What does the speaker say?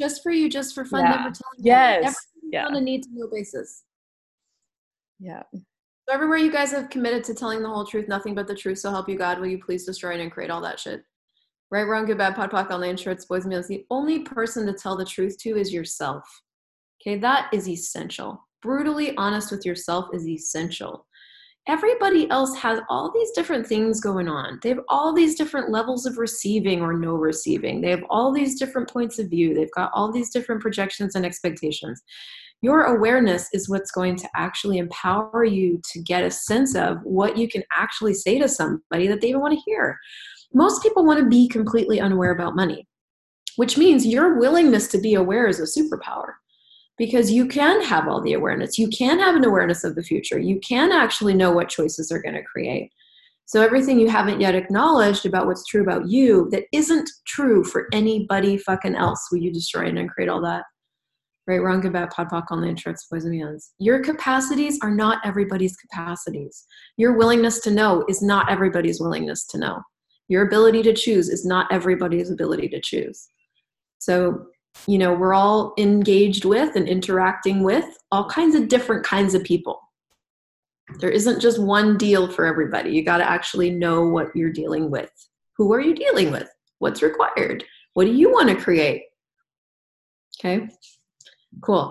just for you, just for fun, Yeah. never telling Yes. you. Never Yeah. on a need to know basis. Yeah. So everywhere you guys have committed to telling the whole truth, nothing but the truth, so help you God, will you please destroy and create all that shit? Right, wrong, good, bad, POD, POC, online shorts, boys, and meals. The only person to tell the truth to is yourself. Okay, that is essential. Brutally honest with yourself is essential. Everybody else has all these different things going on. They have all these different levels of receiving or no receiving. They have all these different points of view. They've got all these different projections and expectations. Your awareness is what's going to actually empower you to get a sense of what you can actually say to somebody that they even want to hear. Most people want to be completely unaware about money, which means your willingness to be aware is a superpower because you can have all the awareness. You can have an awareness of the future. You can actually know what choices are going to create. So, everything you haven't yet acknowledged about what's true about you that isn't true for anybody fucking else, will you destroy and create all that? Right, wrong, good, bad, POD, POC, online, shorts, boys, and beyonds. Your capacities are not everybody's capacities. Your willingness to know is not everybody's willingness to know. Your ability to choose is not everybody's ability to choose. So, you know, we're all engaged with and interacting with all kinds of different kinds of people. There isn't just one deal for everybody. You got to actually know what you're dealing with. Who are you dealing with? What's required? What do you want to create? Okay, cool.